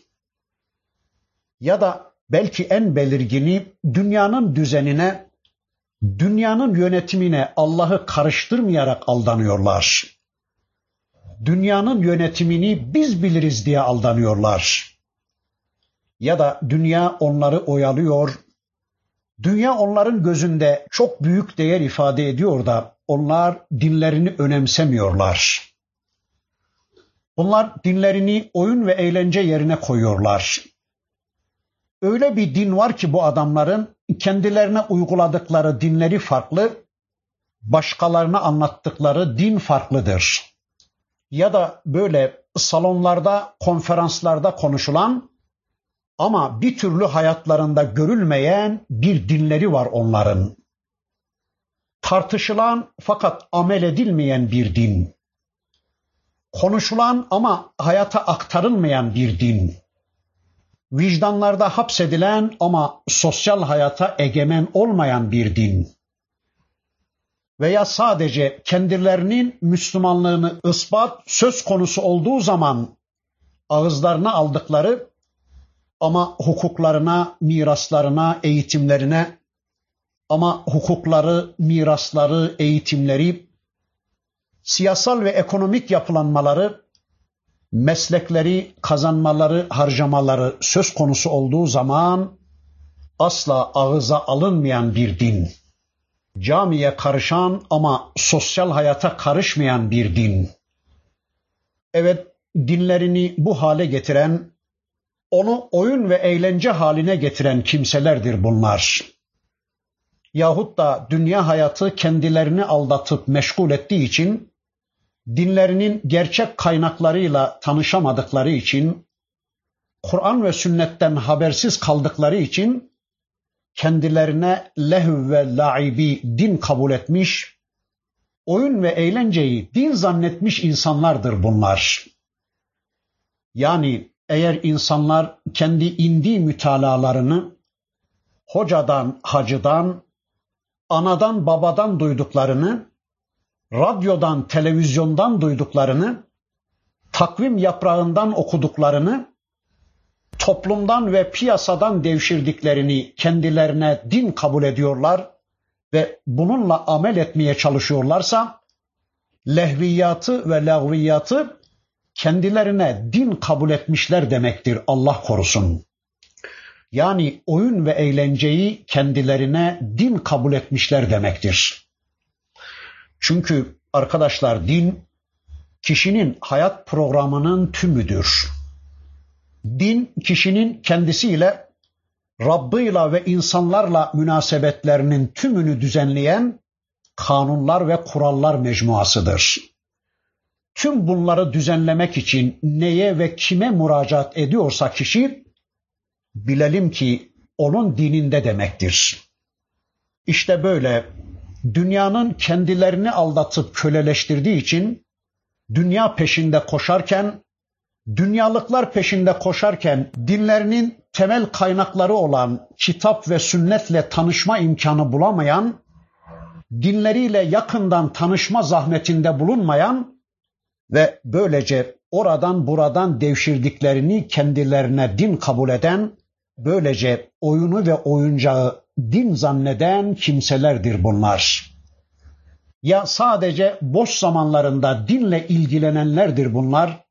Ya da belki en belirgini dünyanın düzenine, dünyanın yönetimine Allah'ı karıştırmayarak aldanıyorlar dünyanın yönetimini biz biliriz diye aldanıyorlar. Ya da dünya onları oyalıyor. Dünya onların gözünde çok büyük değer ifade ediyor da onlar dinlerini önemsemiyorlar. Bunlar dinlerini oyun ve eğlence yerine koyuyorlar. Öyle bir din var ki bu adamların kendilerine uyguladıkları dinleri farklı, başkalarına anlattıkları din farklıdır ya da böyle salonlarda, konferanslarda konuşulan ama bir türlü hayatlarında görülmeyen bir dinleri var onların. Tartışılan fakat amel edilmeyen bir din. Konuşulan ama hayata aktarılmayan bir din. Vicdanlarda hapsedilen ama sosyal hayata egemen olmayan bir din. Veya sadece kendilerinin Müslümanlığını ispat söz konusu olduğu zaman ağızlarına aldıkları ama hukuklarına, miraslarına, eğitimlerine ama hukukları, mirasları, eğitimleri, siyasal ve ekonomik yapılanmaları, meslekleri, kazanmaları, harcamaları söz konusu olduğu zaman asla ağıza alınmayan bir din camiye karışan ama sosyal hayata karışmayan bir din. Evet, dinlerini bu hale getiren, onu oyun ve eğlence haline getiren kimselerdir bunlar. Yahut da dünya hayatı kendilerini aldatıp meşgul ettiği için, dinlerinin gerçek kaynaklarıyla tanışamadıkları için, Kur'an ve sünnetten habersiz kaldıkları için kendilerine lehv ve laibi din kabul etmiş, oyun ve eğlenceyi din zannetmiş insanlardır bunlar. Yani eğer insanlar kendi indi mütalalarını hocadan, hacıdan, anadan, babadan duyduklarını, radyodan, televizyondan duyduklarını, takvim yaprağından okuduklarını toplumdan ve piyasadan devşirdiklerini kendilerine din kabul ediyorlar ve bununla amel etmeye çalışıyorlarsa lehviyatı ve lagviyatı kendilerine din kabul etmişler demektir Allah korusun. Yani oyun ve eğlenceyi kendilerine din kabul etmişler demektir. Çünkü arkadaşlar din kişinin hayat programının tümüdür. Din kişinin kendisiyle Rabbıyla ve insanlarla münasebetlerinin tümünü düzenleyen kanunlar ve kurallar mecmuasıdır. Tüm bunları düzenlemek için neye ve kime müracaat ediyorsa kişi bilelim ki onun dininde demektir. İşte böyle dünyanın kendilerini aldatıp köleleştirdiği için dünya peşinde koşarken, dünyalıklar peşinde koşarken dinlerinin temel kaynakları olan kitap ve sünnetle tanışma imkanı bulamayan, dinleriyle yakından tanışma zahmetinde bulunmayan ve böylece oradan buradan devşirdiklerini kendilerine din kabul eden, böylece oyunu ve oyuncağı din zanneden kimselerdir bunlar. Ya sadece boş zamanlarında dinle ilgilenenlerdir bunlar.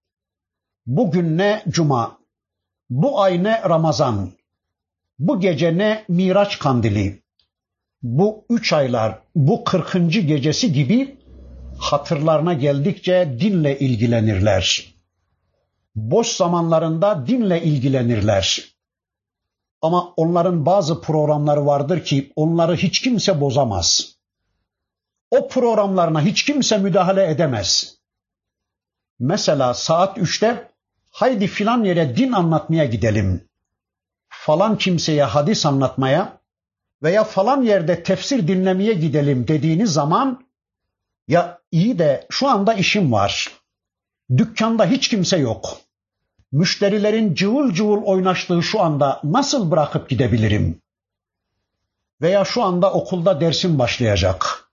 Bugün ne cuma, bu ay ne Ramazan, bu gece ne Miraç kandili, bu üç aylar, bu kırkıncı gecesi gibi hatırlarına geldikçe dinle ilgilenirler. Boş zamanlarında dinle ilgilenirler. Ama onların bazı programları vardır ki onları hiç kimse bozamaz. O programlarına hiç kimse müdahale edemez. Mesela saat üçte haydi filan yere din anlatmaya gidelim. Falan kimseye hadis anlatmaya veya falan yerde tefsir dinlemeye gidelim dediğiniz zaman ya iyi de şu anda işim var. Dükkanda hiç kimse yok. Müşterilerin cıvıl cıvıl oynaştığı şu anda nasıl bırakıp gidebilirim? Veya şu anda okulda dersim başlayacak.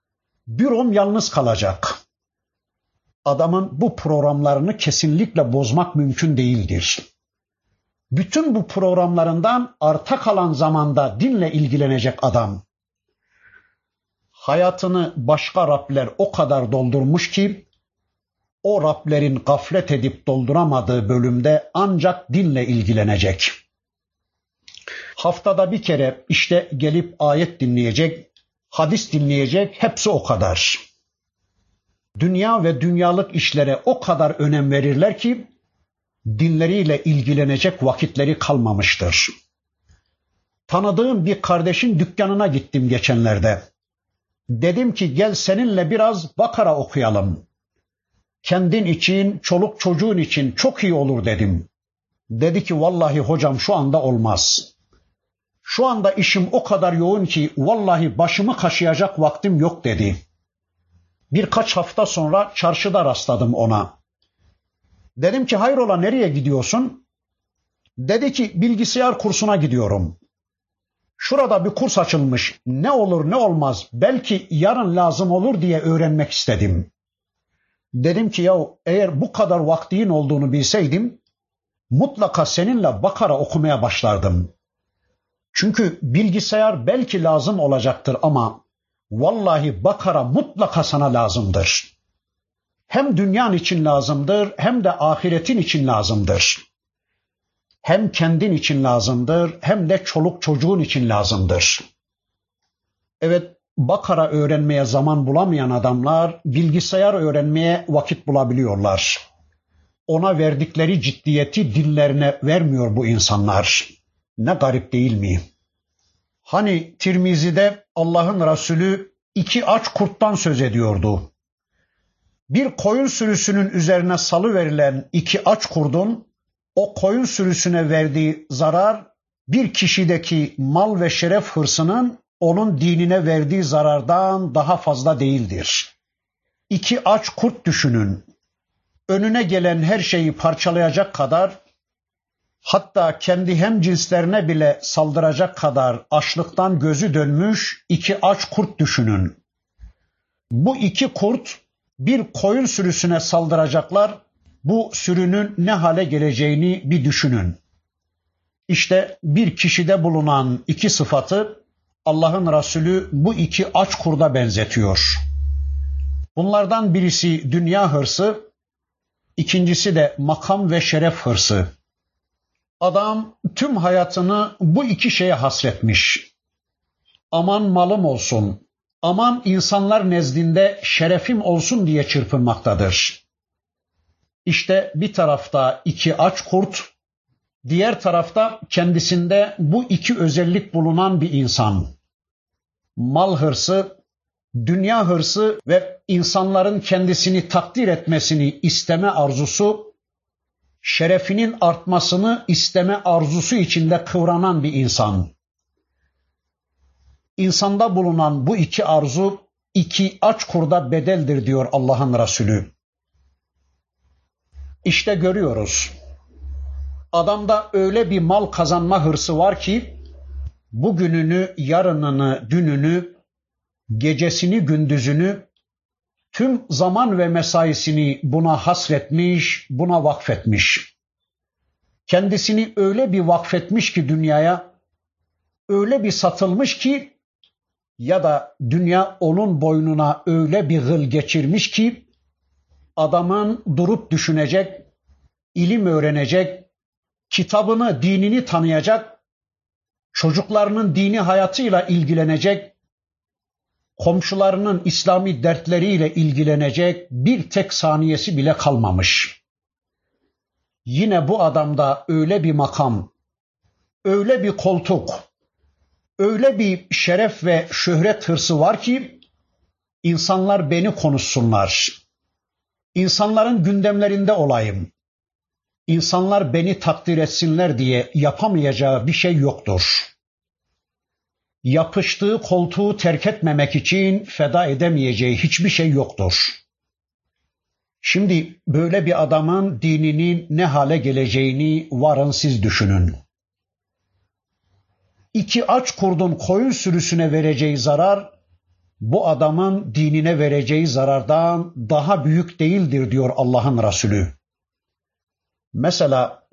Bürom yalnız kalacak. Adamın bu programlarını kesinlikle bozmak mümkün değildir. Bütün bu programlarından arta kalan zamanda dinle ilgilenecek adam hayatını başka Rabler o kadar doldurmuş ki o Rablerin gaflet edip dolduramadığı bölümde ancak dinle ilgilenecek. Haftada bir kere işte gelip ayet dinleyecek, hadis dinleyecek, hepsi o kadar. Dünya ve dünyalık işlere o kadar önem verirler ki dinleriyle ilgilenecek vakitleri kalmamıştır. Tanıdığım bir kardeşin dükkanına gittim geçenlerde. Dedim ki gel seninle biraz Bakara okuyalım. Kendin için, çoluk çocuğun için çok iyi olur dedim. Dedi ki vallahi hocam şu anda olmaz. Şu anda işim o kadar yoğun ki vallahi başımı kaşıyacak vaktim yok dedi. Birkaç hafta sonra çarşıda rastladım ona. Dedim ki hayrola nereye gidiyorsun? Dedi ki bilgisayar kursuna gidiyorum. Şurada bir kurs açılmış. Ne olur ne olmaz belki yarın lazım olur diye öğrenmek istedim. Dedim ki ya eğer bu kadar vaktin olduğunu bilseydim mutlaka seninle Bakara okumaya başlardım. Çünkü bilgisayar belki lazım olacaktır ama vallahi Bakara mutlaka sana lazımdır. Hem dünyan için lazımdır hem de ahiretin için lazımdır hem kendin için lazımdır hem de çoluk çocuğun için lazımdır. Evet Bakara öğrenmeye zaman bulamayan adamlar bilgisayar öğrenmeye vakit bulabiliyorlar. Ona verdikleri ciddiyeti dillerine vermiyor bu insanlar. Ne garip değil mi? Hani Tirmizi'de Allah'ın Resulü iki aç kurttan söz ediyordu. Bir koyun sürüsünün üzerine salı verilen iki aç kurdun o koyun sürüsüne verdiği zarar bir kişideki mal ve şeref hırsının onun dinine verdiği zarardan daha fazla değildir. İki aç kurt düşünün. Önüne gelen her şeyi parçalayacak kadar hatta kendi hem cinslerine bile saldıracak kadar açlıktan gözü dönmüş iki aç kurt düşünün. Bu iki kurt bir koyun sürüsüne saldıracaklar bu sürünün ne hale geleceğini bir düşünün. İşte bir kişide bulunan iki sıfatı Allah'ın Resulü bu iki aç kurda benzetiyor. Bunlardan birisi dünya hırsı, ikincisi de makam ve şeref hırsı. Adam tüm hayatını bu iki şeye hasretmiş. Aman malım olsun, aman insanlar nezdinde şerefim olsun diye çırpınmaktadır. İşte bir tarafta iki aç kurt, Diğer tarafta kendisinde bu iki özellik bulunan bir insan. Mal hırsı, dünya hırsı ve insanların kendisini takdir etmesini isteme arzusu, şerefinin artmasını isteme arzusu içinde kıvranan bir insan. İnsanda bulunan bu iki arzu iki aç kurda bedeldir diyor Allah'ın Resulü. İşte görüyoruz. Adamda öyle bir mal kazanma hırsı var ki bugününü, yarınını, dününü, gecesini, gündüzünü tüm zaman ve mesaisini buna hasretmiş, buna vakfetmiş. Kendisini öyle bir vakfetmiş ki dünyaya, öyle bir satılmış ki ya da dünya onun boynuna öyle bir hıl geçirmiş ki adamın durup düşünecek, ilim öğrenecek, kitabını, dinini tanıyacak, çocuklarının dini hayatıyla ilgilenecek, komşularının İslami dertleriyle ilgilenecek bir tek saniyesi bile kalmamış. Yine bu adamda öyle bir makam, öyle bir koltuk, öyle bir şeref ve şöhret hırsı var ki insanlar beni konuşsunlar. İnsanların gündemlerinde olayım. İnsanlar beni takdir etsinler diye yapamayacağı bir şey yoktur. Yapıştığı koltuğu terk etmemek için feda edemeyeceği hiçbir şey yoktur. Şimdi böyle bir adamın dininin ne hale geleceğini varın siz düşünün iki aç kurdun koyun sürüsüne vereceği zarar bu adamın dinine vereceği zarardan daha büyük değildir diyor Allah'ın Resulü. Mesela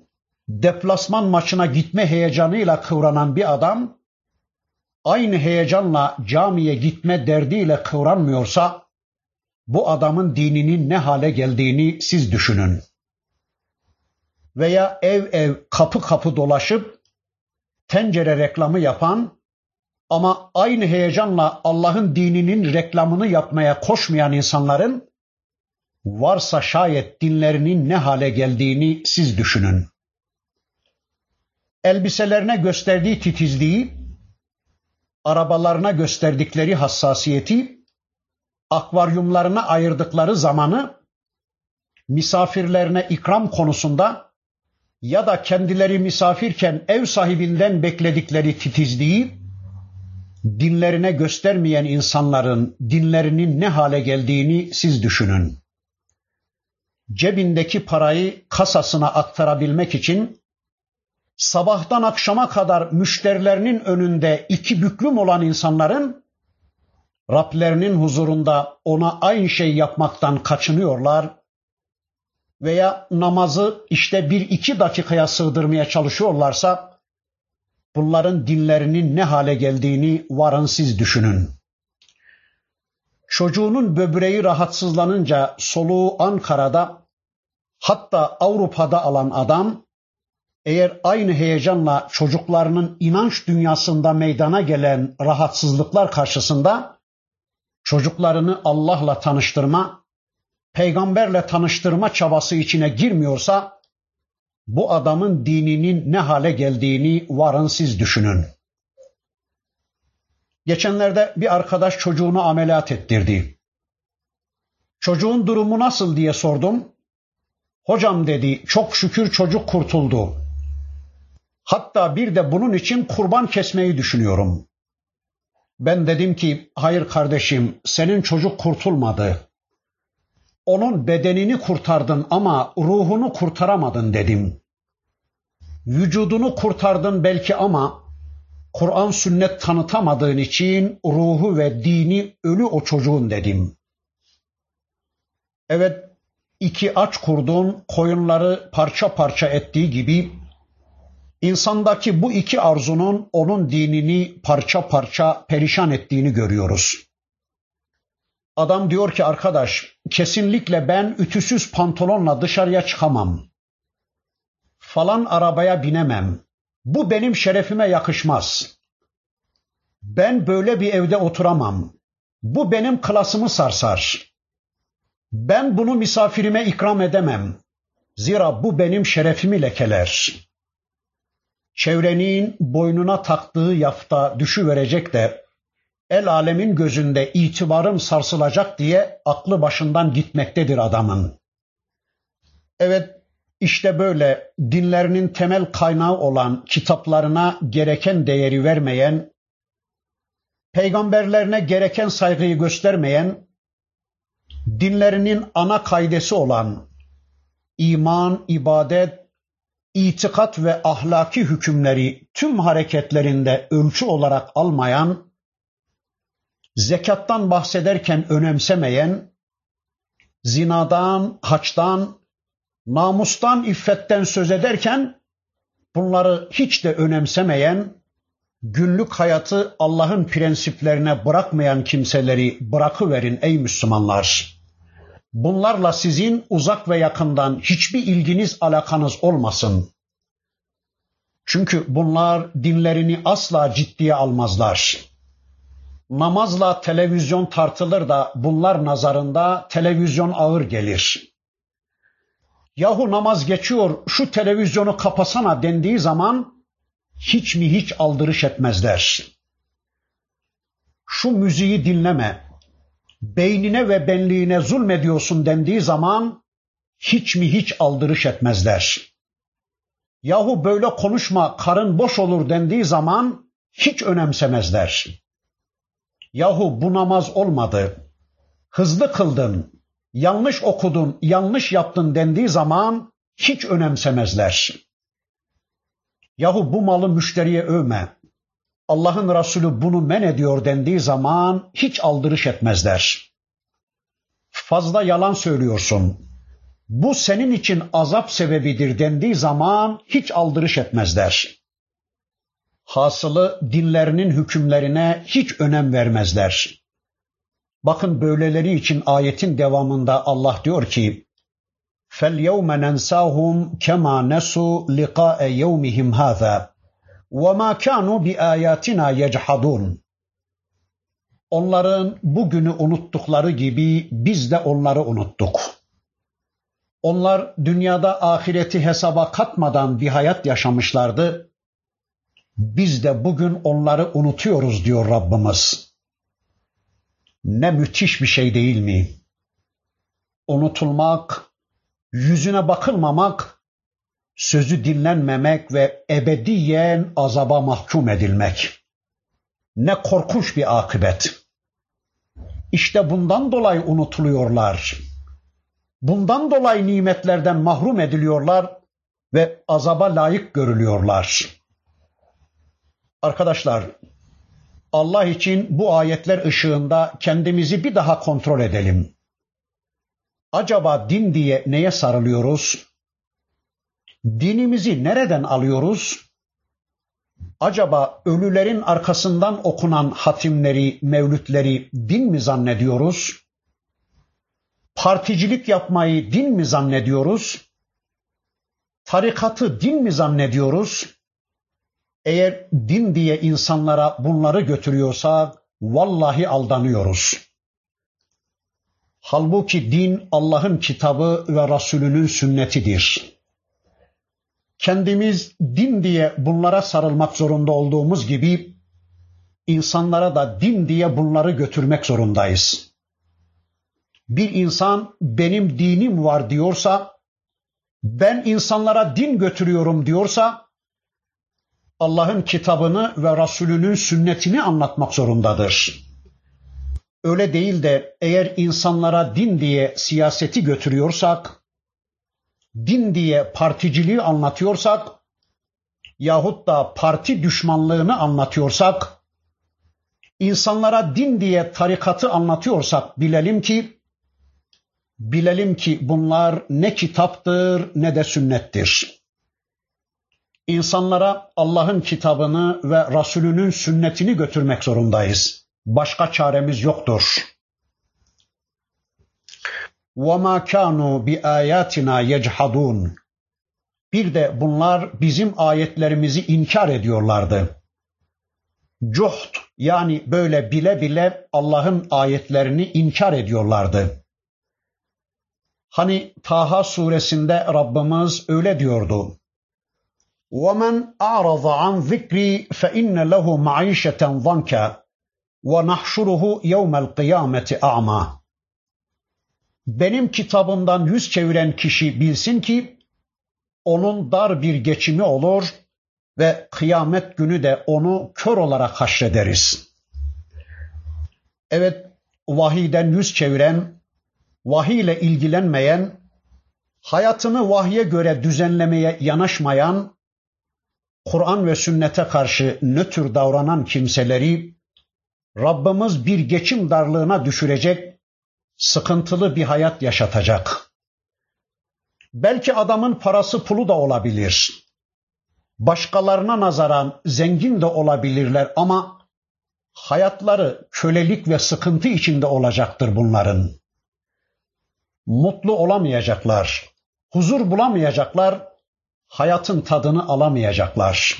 deplasman maçına gitme heyecanıyla kıvranan bir adam aynı heyecanla camiye gitme derdiyle kıvranmıyorsa bu adamın dininin ne hale geldiğini siz düşünün. Veya ev ev kapı kapı dolaşıp tencere reklamı yapan ama aynı heyecanla Allah'ın dininin reklamını yapmaya koşmayan insanların varsa şayet dinlerinin ne hale geldiğini siz düşünün. Elbiselerine gösterdiği titizliği, arabalarına gösterdikleri hassasiyeti, akvaryumlarına ayırdıkları zamanı, misafirlerine ikram konusunda ya da kendileri misafirken ev sahibinden bekledikleri titizliği dinlerine göstermeyen insanların dinlerinin ne hale geldiğini siz düşünün. Cebindeki parayı kasasına aktarabilmek için sabahtan akşama kadar müşterilerinin önünde iki büklüm olan insanların Rablerinin huzurunda ona aynı şey yapmaktan kaçınıyorlar veya namazı işte bir iki dakikaya sığdırmaya çalışıyorlarsa bunların dinlerinin ne hale geldiğini varın siz düşünün. Çocuğunun böbreği rahatsızlanınca soluğu Ankara'da hatta Avrupa'da alan adam eğer aynı heyecanla çocuklarının inanç dünyasında meydana gelen rahatsızlıklar karşısında çocuklarını Allah'la tanıştırma peygamberle tanıştırma çabası içine girmiyorsa bu adamın dininin ne hale geldiğini varın siz düşünün. Geçenlerde bir arkadaş çocuğunu ameliyat ettirdi. Çocuğun durumu nasıl diye sordum. Hocam dedi çok şükür çocuk kurtuldu. Hatta bir de bunun için kurban kesmeyi düşünüyorum. Ben dedim ki hayır kardeşim senin çocuk kurtulmadı. Onun bedenini kurtardın ama ruhunu kurtaramadın dedim. Vücudunu kurtardın belki ama Kur'an sünnet tanıtamadığın için ruhu ve dini ölü o çocuğun dedim. Evet iki aç kurdun koyunları parça parça ettiği gibi insandaki bu iki arzunun onun dinini parça parça perişan ettiğini görüyoruz. Adam diyor ki arkadaş kesinlikle ben ütüsüz pantolonla dışarıya çıkamam. Falan arabaya binemem. Bu benim şerefime yakışmaz. Ben böyle bir evde oturamam. Bu benim klasımı sarsar. Ben bunu misafirime ikram edemem. Zira bu benim şerefimi lekeler. çevrenin boynuna taktığı yafta düşüverecek de el alemin gözünde itibarım sarsılacak diye aklı başından gitmektedir adamın. Evet işte böyle dinlerinin temel kaynağı olan kitaplarına gereken değeri vermeyen, peygamberlerine gereken saygıyı göstermeyen, dinlerinin ana kaidesi olan iman, ibadet, itikat ve ahlaki hükümleri tüm hareketlerinde ölçü olarak almayan, zekattan bahsederken önemsemeyen, zinadan, haçtan, namustan, iffetten söz ederken bunları hiç de önemsemeyen, günlük hayatı Allah'ın prensiplerine bırakmayan kimseleri bırakıverin ey Müslümanlar. Bunlarla sizin uzak ve yakından hiçbir ilginiz alakanız olmasın. Çünkü bunlar dinlerini asla ciddiye almazlar. Namazla televizyon tartılır da bunlar nazarında televizyon ağır gelir. Yahu namaz geçiyor şu televizyonu kapasana dendiği zaman hiç mi hiç aldırış etmezler. Şu müziği dinleme, beynine ve benliğine zulmediyorsun dendiği zaman hiç mi hiç aldırış etmezler. Yahu böyle konuşma karın boş olur dendiği zaman hiç önemsemezler. Yahu bu namaz olmadı. Hızlı kıldın, yanlış okudun, yanlış yaptın dendiği zaman hiç önemsemezler. Yahu bu malı müşteriye övme. Allah'ın Resulü bunu men ediyor dendiği zaman hiç aldırış etmezler. Fazla yalan söylüyorsun. Bu senin için azap sebebidir dendiği zaman hiç aldırış etmezler. Hasılı dinlerinin hükümlerine hiç önem vermezler. Bakın böyleleri için ayetin devamında Allah diyor ki فَالْيَوْمَ نَنْسَاهُمْ كَمَا نَسُوا لِقَاءَ يَوْمِهِمْ هَذَا وَمَا كَانُوا بِآيَاتِنَا يَجْحَدُونَ Onların bugünü unuttukları gibi biz de onları unuttuk. Onlar dünyada ahireti hesaba katmadan bir hayat yaşamışlardı. Biz de bugün onları unutuyoruz diyor Rabbimiz. Ne müthiş bir şey değil mi? Unutulmak, yüzüne bakılmamak, sözü dinlenmemek ve ebediyen azaba mahkum edilmek. Ne korkunç bir akıbet. İşte bundan dolayı unutuluyorlar. Bundan dolayı nimetlerden mahrum ediliyorlar ve azaba layık görülüyorlar. Arkadaşlar, Allah için bu ayetler ışığında kendimizi bir daha kontrol edelim. Acaba din diye neye sarılıyoruz? Dinimizi nereden alıyoruz? Acaba ölülerin arkasından okunan hatimleri, mevlütleri din mi zannediyoruz? Particilik yapmayı din mi zannediyoruz? Tarikatı din mi zannediyoruz? Eğer din diye insanlara bunları götürüyorsa vallahi aldanıyoruz. Halbuki din Allah'ın kitabı ve Resulünün sünnetidir. Kendimiz din diye bunlara sarılmak zorunda olduğumuz gibi insanlara da din diye bunları götürmek zorundayız. Bir insan benim dinim var diyorsa, ben insanlara din götürüyorum diyorsa, Allah'ın kitabını ve Resulünün sünnetini anlatmak zorundadır. Öyle değil de eğer insanlara din diye siyaseti götürüyorsak, din diye particiliği anlatıyorsak yahut da parti düşmanlığını anlatıyorsak, insanlara din diye tarikatı anlatıyorsak bilelim ki bilelim ki bunlar ne kitaptır ne de sünnettir. İnsanlara Allah'ın kitabını ve Resulünün sünnetini götürmek zorundayız. Başka çaremiz yoktur. وَمَا كَانُوا بِآيَاتِنَا يَجْحَدُونَ Bir de bunlar bizim ayetlerimizi inkar ediyorlardı. Cuht yani böyle bile bile Allah'ın ayetlerini inkar ediyorlardı. Hani Taha suresinde Rabbimiz öyle diyordu. وَمَنْ أَعْرَضَ عَنْ ذِكْرِي فَإِنَّ لَهُ مَعِيشَةً ضَنْكًا وَنَحْشُرُهُ يَوْمَ الْقِيَامَةِ أَعْمَى Benim kitabımdan yüz çeviren kişi bilsin ki onun dar bir geçimi olur ve kıyamet günü de onu kör olarak haşrederiz. Evet, vahiyden yüz çeviren, vahiy ile ilgilenmeyen, hayatını vahye göre düzenlemeye yanaşmayan, Kur'an ve sünnete karşı nötr davranan kimseleri Rabbimiz bir geçim darlığına düşürecek, sıkıntılı bir hayat yaşatacak. Belki adamın parası pulu da olabilir. Başkalarına nazaran zengin de olabilirler ama hayatları kölelik ve sıkıntı içinde olacaktır bunların. Mutlu olamayacaklar, huzur bulamayacaklar, hayatın tadını alamayacaklar.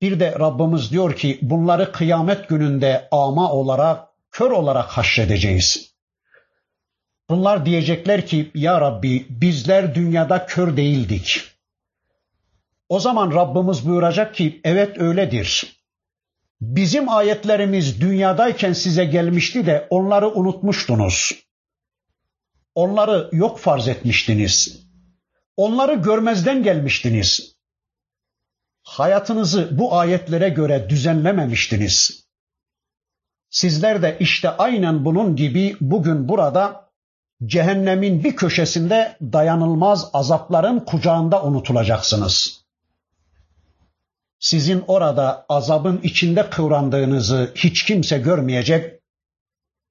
Bir de Rabbimiz diyor ki bunları kıyamet gününde ama olarak, kör olarak haşredeceğiz. Bunlar diyecekler ki ya Rabbi bizler dünyada kör değildik. O zaman Rabbimiz buyuracak ki evet öyledir. Bizim ayetlerimiz dünyadayken size gelmişti de onları unutmuştunuz. Onları yok farz etmiştiniz. Onları görmezden gelmiştiniz. Hayatınızı bu ayetlere göre düzenlememiştiniz. Sizler de işte aynen bunun gibi bugün burada cehennemin bir köşesinde dayanılmaz azapların kucağında unutulacaksınız. Sizin orada azabın içinde kıvrandığınızı hiç kimse görmeyecek,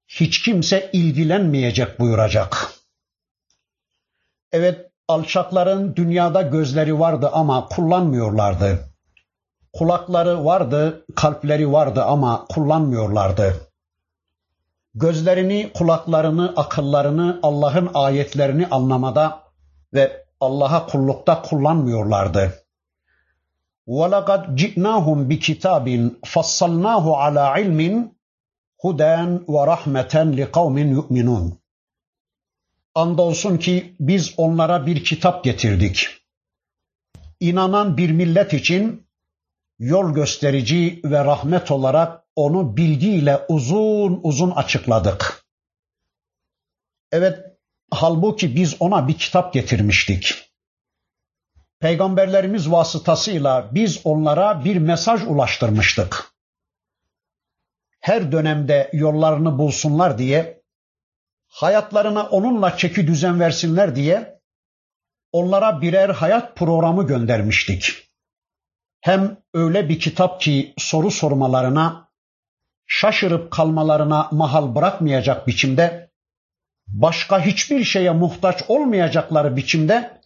hiç kimse ilgilenmeyecek buyuracak. Evet, alçakların dünyada gözleri vardı ama kullanmıyorlardı. Kulakları vardı, kalpleri vardı ama kullanmıyorlardı. Gözlerini, kulaklarını, akıllarını, Allah'ın ayetlerini anlamada ve Allah'a kullukta kullanmıyorlardı. وَلَقَدْ جِئْنَاهُمْ بِكِتَابٍ فَصَّلْنَاهُ عَلَى عِلْمٍ هُدًى وَرَحْمَةً لِقَوْمٍ يُؤْمِنُونَ Andolsun ki biz onlara bir kitap getirdik. İnanan bir millet için yol gösterici ve rahmet olarak onu bilgiyle uzun uzun açıkladık. Evet, halbuki biz ona bir kitap getirmiştik. Peygamberlerimiz vasıtasıyla biz onlara bir mesaj ulaştırmıştık. Her dönemde yollarını bulsunlar diye, hayatlarına onunla çeki düzen versinler diye onlara birer hayat programı göndermiştik. Hem öyle bir kitap ki soru sormalarına, şaşırıp kalmalarına mahal bırakmayacak biçimde, başka hiçbir şeye muhtaç olmayacakları biçimde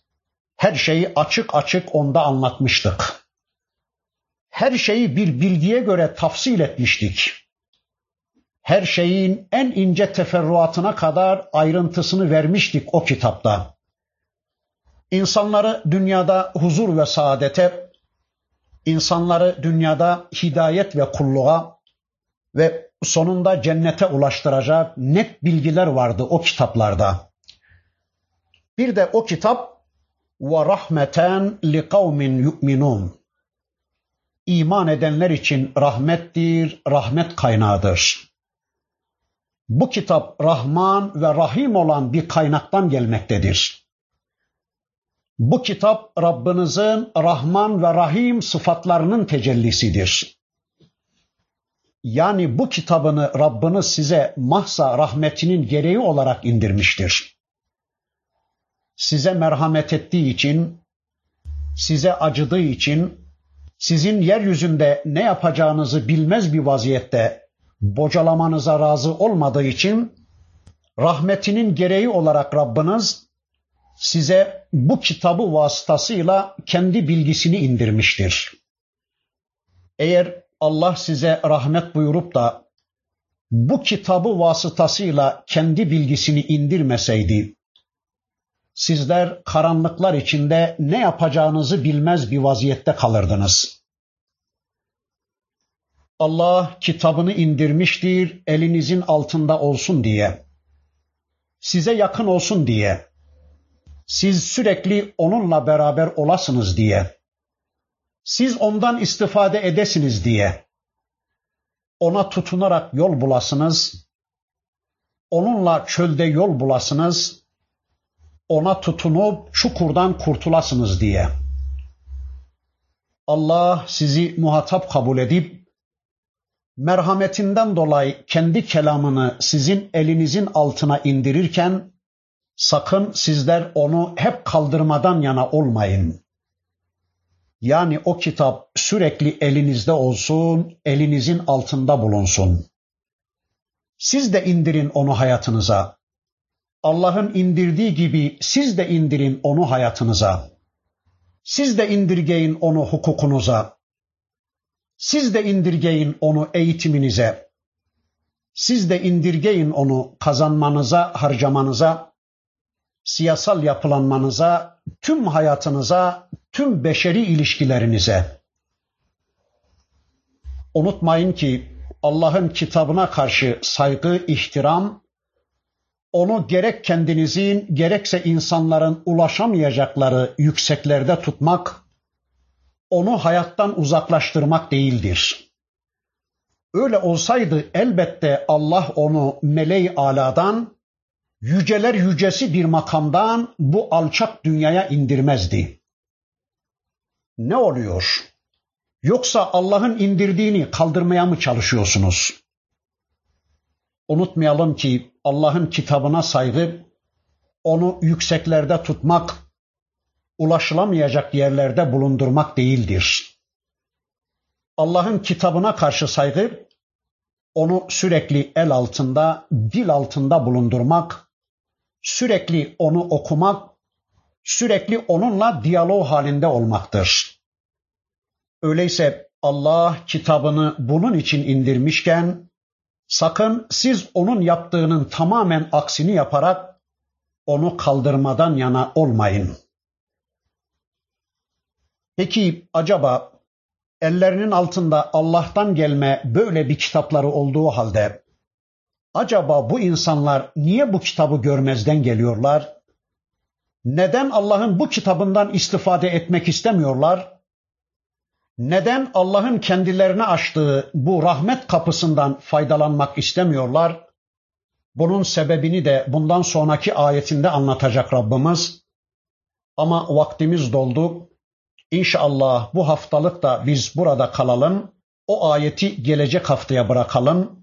her şeyi açık açık onda anlatmıştık. Her şeyi bir bilgiye göre tafsil etmiştik. Her şeyin en ince teferruatına kadar ayrıntısını vermiştik o kitapta. İnsanları dünyada huzur ve saadete, insanları dünyada hidayet ve kulluğa ve sonunda cennete ulaştıracak net bilgiler vardı o kitaplarda. Bir de o kitap ve rahmeten li kavmin yu'minun. İman edenler için rahmettir, rahmet kaynağıdır. Bu kitap Rahman ve Rahim olan bir kaynaktan gelmektedir. Bu kitap Rabbinizin Rahman ve Rahim sıfatlarının tecellisidir. Yani bu kitabını Rabbiniz size mahsa rahmetinin gereği olarak indirmiştir. Size merhamet ettiği için, size acıdığı için, sizin yeryüzünde ne yapacağınızı bilmez bir vaziyette bocalamanıza razı olmadığı için rahmetinin gereği olarak Rabbiniz size bu kitabı vasıtasıyla kendi bilgisini indirmiştir. Eğer Allah size rahmet buyurup da bu kitabı vasıtasıyla kendi bilgisini indirmeseydi, sizler karanlıklar içinde ne yapacağınızı bilmez bir vaziyette kalırdınız. Allah kitabını indirmiştir elinizin altında olsun diye. Size yakın olsun diye. Siz sürekli onunla beraber olasınız diye. Siz ondan istifade edesiniz diye. Ona tutunarak yol bulasınız. Onunla çölde yol bulasınız. Ona tutunup çukurdan kurtulasınız diye. Allah sizi muhatap kabul edip merhametinden dolayı kendi kelamını sizin elinizin altına indirirken sakın sizler onu hep kaldırmadan yana olmayın. Yani o kitap sürekli elinizde olsun, elinizin altında bulunsun. Siz de indirin onu hayatınıza. Allah'ın indirdiği gibi siz de indirin onu hayatınıza. Siz de indirgeyin onu hukukunuza. Siz de indirgeyin onu eğitiminize. Siz de indirgeyin onu kazanmanıza, harcamanıza, siyasal yapılanmanıza, tüm hayatınıza, tüm beşeri ilişkilerinize. Unutmayın ki Allah'ın kitabına karşı saygı, ihtiram, onu gerek kendinizin gerekse insanların ulaşamayacakları yükseklerde tutmak, onu hayattan uzaklaştırmak değildir. Öyle olsaydı elbette Allah onu meleği aladan, yüceler yücesi bir makamdan bu alçak dünyaya indirmezdi. Ne oluyor? Yoksa Allah'ın indirdiğini kaldırmaya mı çalışıyorsunuz? Unutmayalım ki Allah'ın kitabına saygı, onu yükseklerde tutmak, ulaşılamayacak yerlerde bulundurmak değildir. Allah'ın kitabına karşı saygı, onu sürekli el altında, dil altında bulundurmak, sürekli onu okumak, sürekli onunla diyalog halinde olmaktır. Öyleyse Allah kitabını bunun için indirmişken, sakın siz onun yaptığının tamamen aksini yaparak onu kaldırmadan yana olmayın. Peki acaba ellerinin altında Allah'tan gelme böyle bir kitapları olduğu halde acaba bu insanlar niye bu kitabı görmezden geliyorlar? Neden Allah'ın bu kitabından istifade etmek istemiyorlar? Neden Allah'ın kendilerine açtığı bu rahmet kapısından faydalanmak istemiyorlar? Bunun sebebini de bundan sonraki ayetinde anlatacak Rabbimiz. Ama vaktimiz doldu. İnşallah bu haftalık da biz burada kalalım. O ayeti gelecek haftaya bırakalım.